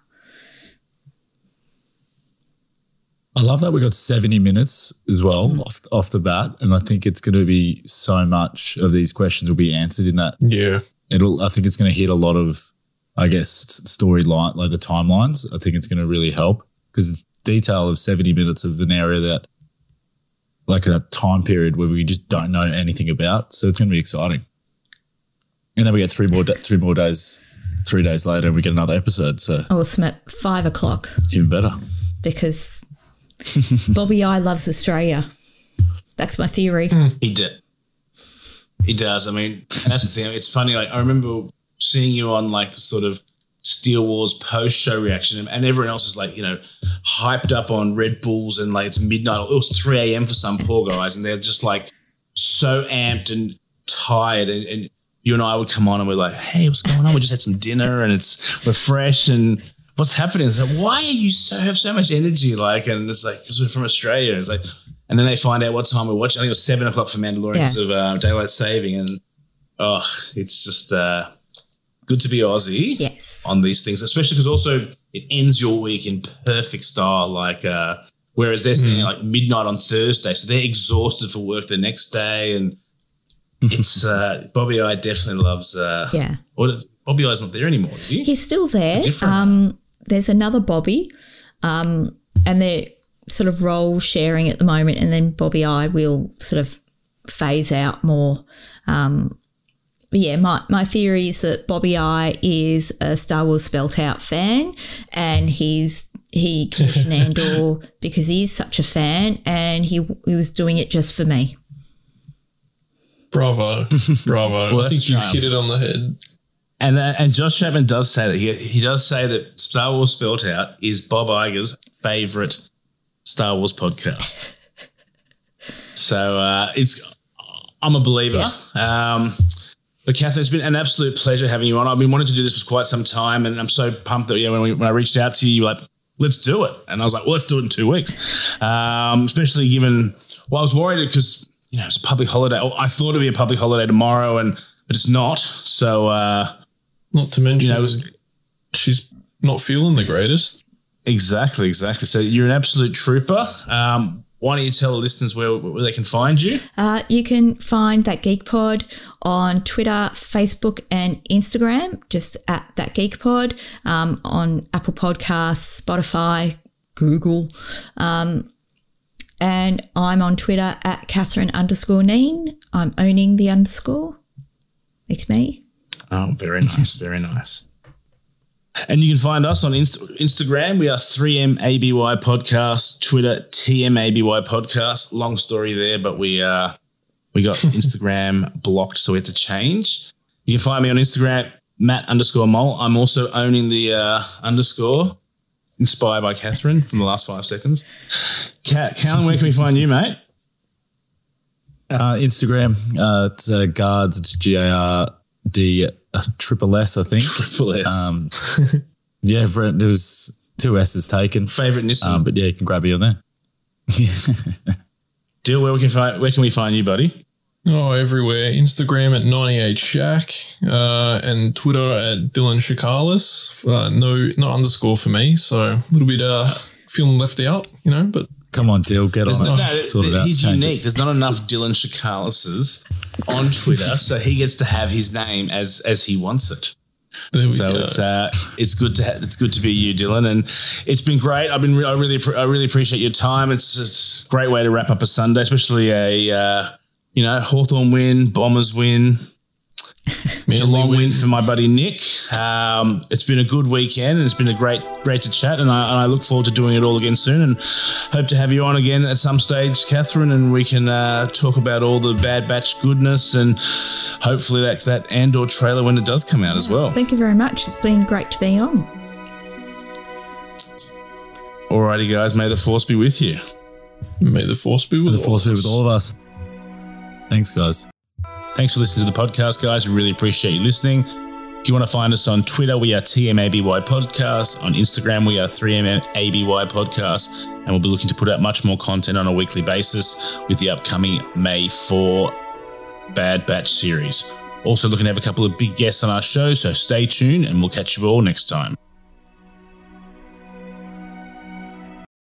I love that we got 70 minutes as well mm. off, off the bat. And I think it's going to be so much of these questions will be answered in that. Yeah. It'll, I think it's going to hit a lot of, I guess, storyline, like the timelines. I think it's going to really help because it's detail of 70 minutes of an area that, like a time period where we just don't know anything about. So it's going to be exciting. And then we get three more, da- three more days, three days later, and we get another episode. So oh, Awesome at five o'clock even better. because Bob Iger loves Australia. That's my theory. Hmm. He did. He does. I mean, and that's the thing. It's funny. Like I remember seeing you on like the sort of Steele Wars post show reaction, and everyone else is like, you know, hyped up on Red Bulls, and like it's midnight. It was three a.m. for some poor guys, and they're just like so amped and tired. And, and you and I would come on, and we're like, "Hey, what's going on? We just had some dinner, and it's we're fresh and." What's happening? It's like, why are you so have so much energy? Like, and it's like, because we're from Australia. It's like, and then they find out what time we're watching. I think it was seven o'clock for Mandalorians Yeah. of uh, daylight saving, and oh, it's just uh, good to be Aussie Yes. on these things, especially because also it ends your week in perfect style. Like, uh, whereas they're sitting at like midnight on Thursday, so they're exhausted for work the next day, and it's uh, Bob Iger definitely loves. Uh, Yeah. Or Bob Iger's not there anymore, is he? He's still there. Um, there's another Bobby, um, and they're sort of role sharing at the moment, and then Bob Iger will sort of phase out more. Um, but yeah, my, my theory is that Bob Iger is a Star Wars spelt out fan, and he's he commissioned Andor because he is such a fan, and he he was doing it just for me. Bravo. Bravo. Well, I think you've hit it on the head. And uh, and Josh Chapman does say that he he does say that Star Wars Spelt Out is Bob Iger's favorite Star Wars podcast. so uh, it's I'm a believer. Um, but Catherine, it's been an absolute pleasure having you on. I've been wanting to do this for quite some time, and I'm so pumped that you know, when, we, when I reached out to you, you were like, "Let's do it," and I was like, "Well, let's do it in two weeks." Um, especially given, well, I was worried because you know it's a public holiday. I thought it'd be a public holiday tomorrow, and but it's not. So. Uh, Not to mention, You know, was- she's not feeling the greatest. Exactly, exactly. So you're an absolute trooper. Um, why don't you tell the listeners where, where they can find you? Uh, you can find that Geekpod on Twitter, Facebook, and Instagram, just at that Geekpod, um, on Apple Podcasts, Spotify, Google. Um, and I'm on Twitter at Catherine underscore Kneen. I'm owning the underscore. It's me. Oh, very nice, very nice. And you can find us on Inst- Instagram. We are 3MABY Podcast, Twitter, TMABY Podcast. Long story there, but we uh, we got Instagram blocked, so we had to change. You can find me on Instagram, Matt underscore Mole. I'm also owning the uh, underscore, inspired by Catherine from the last five seconds. Cat, Callan, where can we find you, mate? Uh, Instagram, uh, it's uh, guards, it's G A R D uh, triple S, I think. Triple S. Um, yeah, for, there was two S's taken. Favorite Nissan. Um, but yeah, you can grab me on there. Deal where we can find where can we find you, buddy? Oh, everywhere. Instagram at 98 Shack uh, and Twitter at Dylan Shakalis. Uh, no, no underscore for me. So a little bit uh, feeling left out, you know, but Come on, Dill, get on No, it. no, sort it out. he's change it. unique. There's not enough Dylan Shakalis's on Twitter, so he gets to have his name as as he wants it. there we So go. it's uh, it's good to ha- it's good to be you, Dylan, and it's been great. I've been re- I really appre- I really appreciate your time. It's it's a great way to wrap up a Sunday, especially a uh, you know Hawthorn win, Bombers win, Manly a long win. win for my buddy Nick. Um, it's been a good weekend, and it's been a great great to chat, and I, and I look forward to doing it all again soon, and hope to have you on again at some stage, Catherine, and we can uh, talk about all the Bad Batch goodness, and hopefully that that Andor trailer when it does come out as well. Thank you very much. It's been great to be on. Alrighty, guys, may the force be with you. May the force be with The force be with all of us. Thanks, guys. Thanks for listening to the podcast, guys. We really appreciate you listening. If you want to find us on Twitter, we are TMABY Podcast. On Instagram, we are 3MABY Podcast. And we'll be looking to put out much more content on a weekly basis with the upcoming May 4 Bad Batch series. Also, looking to have a couple of big guests on our show, so stay tuned and we'll catch you all next time.